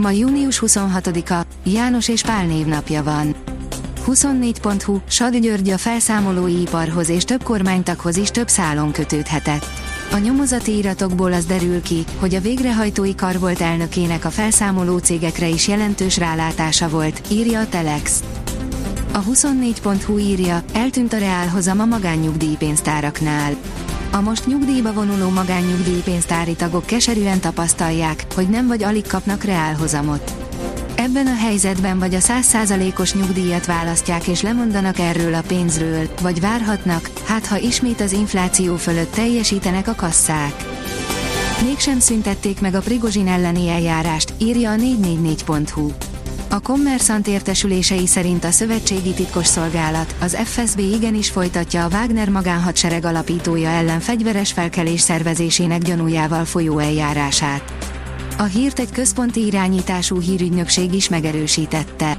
Ma június 26-a, János és Pál névnapja van. 24.hu, Sad György a felszámolói iparhoz és több kormánytakhoz is több szálon kötődhetett. A nyomozati iratokból az derül ki, hogy a végrehajtói kar volt elnökének a felszámoló cégekre is jelentős rálátása volt, írja a Telex. A 24.hu írja, eltűnt a reálhozam a magánnyugdíjpénztáraknál. A most nyugdíjba vonuló magánnyugdíjpénztári tagok keserűen tapasztalják, hogy nem vagy alig kapnak reálhozamot. Ebben a helyzetben vagy a 100%-os nyugdíjat választják és lemondanak erről a pénzről, vagy várhatnak, hát ha ismét az infláció fölött teljesítenek a kasszák. Mégsem szüntették meg a Prigozsin elleni eljárást, írja a 444.hu. A kommerszant értesülései szerint a Szövetségi Titkosszolgálat, az FSB igenis folytatja a Wagner magánhadsereg alapítója ellen fegyveres felkelés szervezésének gyanújával folyó eljárását. A hírt egy központi irányítású hírügynökség is megerősítette.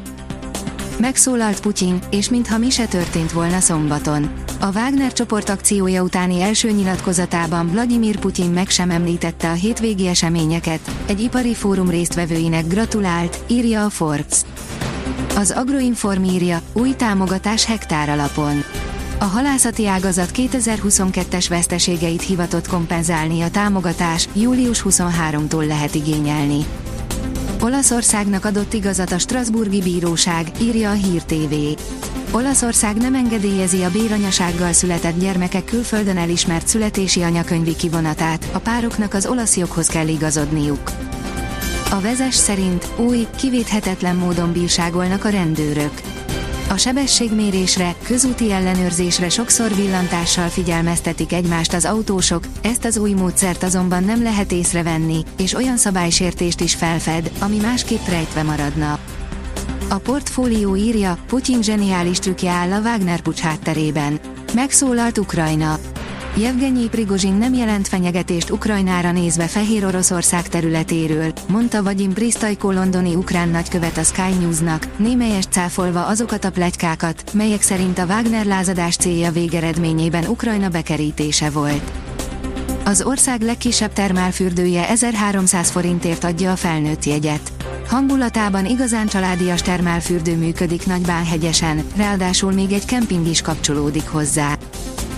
Megszólalt Putyin, és mintha mi se történt volna szombaton. A Wagner csoport akciója utáni első nyilatkozatában Vladimir Putyin meg sem említette a hétvégi eseményeket, egy ipari fórum résztvevőinek gratulált, írja a Forbes. Az Agroinform írja, új támogatás hektár alapon. A halászati ágazat 2022-es veszteségeit hivatott kompenzálni a támogatás, július 23-tól lehet igényelni. Olaszországnak adott igazat a Strasburgi Bíróság, írja a Hír TV. Olaszország nem engedélyezi a béranyasággal született gyermekek külföldön elismert születési anyakönyvi kivonatát, a pároknak az olasz joghoz kell igazodniuk. A vezes szerint új, kivéthetetlen módon bírságolnak a rendőrök. A sebességmérésre, közúti ellenőrzésre sokszor villantással figyelmeztetik egymást az autósok, ezt az új módszert azonban nem lehet észrevenni, és olyan szabálysértést is felfed, ami másképp rejtve maradna. A portfólió írja, Putyin zseniális trükkje áll a Wagner pucs hátterében. Megszólalt Ukrajna. Jevgenyi Prigozsin nem jelent fenyegetést Ukrajnára nézve Fehér Oroszország területéről, mondta Vagyim Pristajko londoni ukrán nagykövet a Sky Newsnak, némelyes cáfolva azokat a plegykákat, melyek szerint a Wagner lázadás célja végeredményében Ukrajna bekerítése volt. Az ország legkisebb termálfürdője 1300 forintért adja a felnőtt jegyet. Hangulatában igazán családias termálfürdő működik Nagybánhegyesen, ráadásul még egy kemping is kapcsolódik hozzá.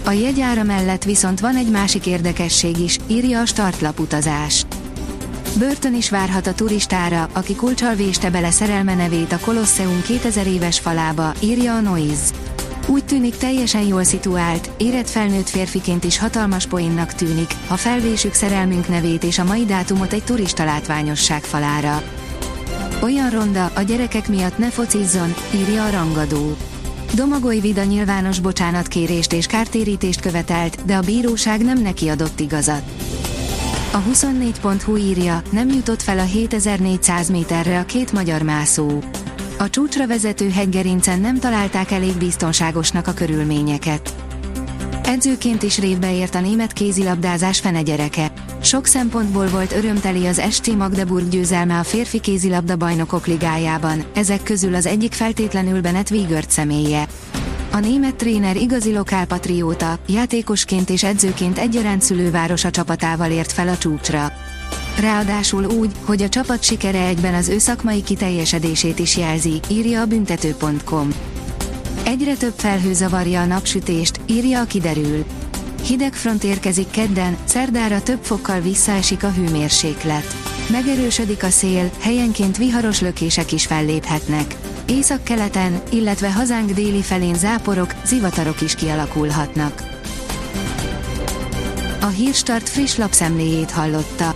A jegyára mellett viszont van egy másik érdekesség is, írja a startlap utazás. Börtön is várhat a turistára, aki kulcsal véste bele szerelme nevét a Kolosseum 2000 éves falába, írja a Noise. Úgy tűnik teljesen jól szituált, érett felnőtt férfiként is hatalmas poénnak tűnik, ha felvésük szerelmünk nevét és a mai dátumot egy turista látványosság falára. Olyan ronda, a gyerekek miatt ne focizzon, írja a rangadó. Domagoly Vida nyilvános bocsánatkérést és kártérítést követelt, de a bíróság nem neki adott igazat. A 24.hu írja, nem jutott fel a 7400 méterre a két magyar mászó. A csúcsra vezető hegygerincen nem találták elég biztonságosnak a körülményeket. Edzőként is révbe ért a német kézilabdázás fene gyereke. Sok szempontból volt örömteli az ST Magdeburg győzelme a férfi kézilabda bajnokok ligájában, ezek közül az egyik feltétlenül Bennett Wiegert személye. A német tréner igazi lokálpatrióta, játékosként és edzőként egyaránt szülővárosa csapatával ért fel a csúcsra. Ráadásul úgy, hogy a csapat sikere egyben az ő szakmai kiteljesedését is jelzi, írja a büntető.com. Egyre több felhő zavarja a napsütést, írja a kiderül. Hideg front érkezik kedden, szerdára több fokkal visszaesik a hőmérséklet. Megerősödik a szél, helyenként viharos lökések is felléphetnek. Észak-keleten, illetve hazánk déli felén záporok, zivatarok is kialakulhatnak. A Hírstart friss lapszemléjét hallotta.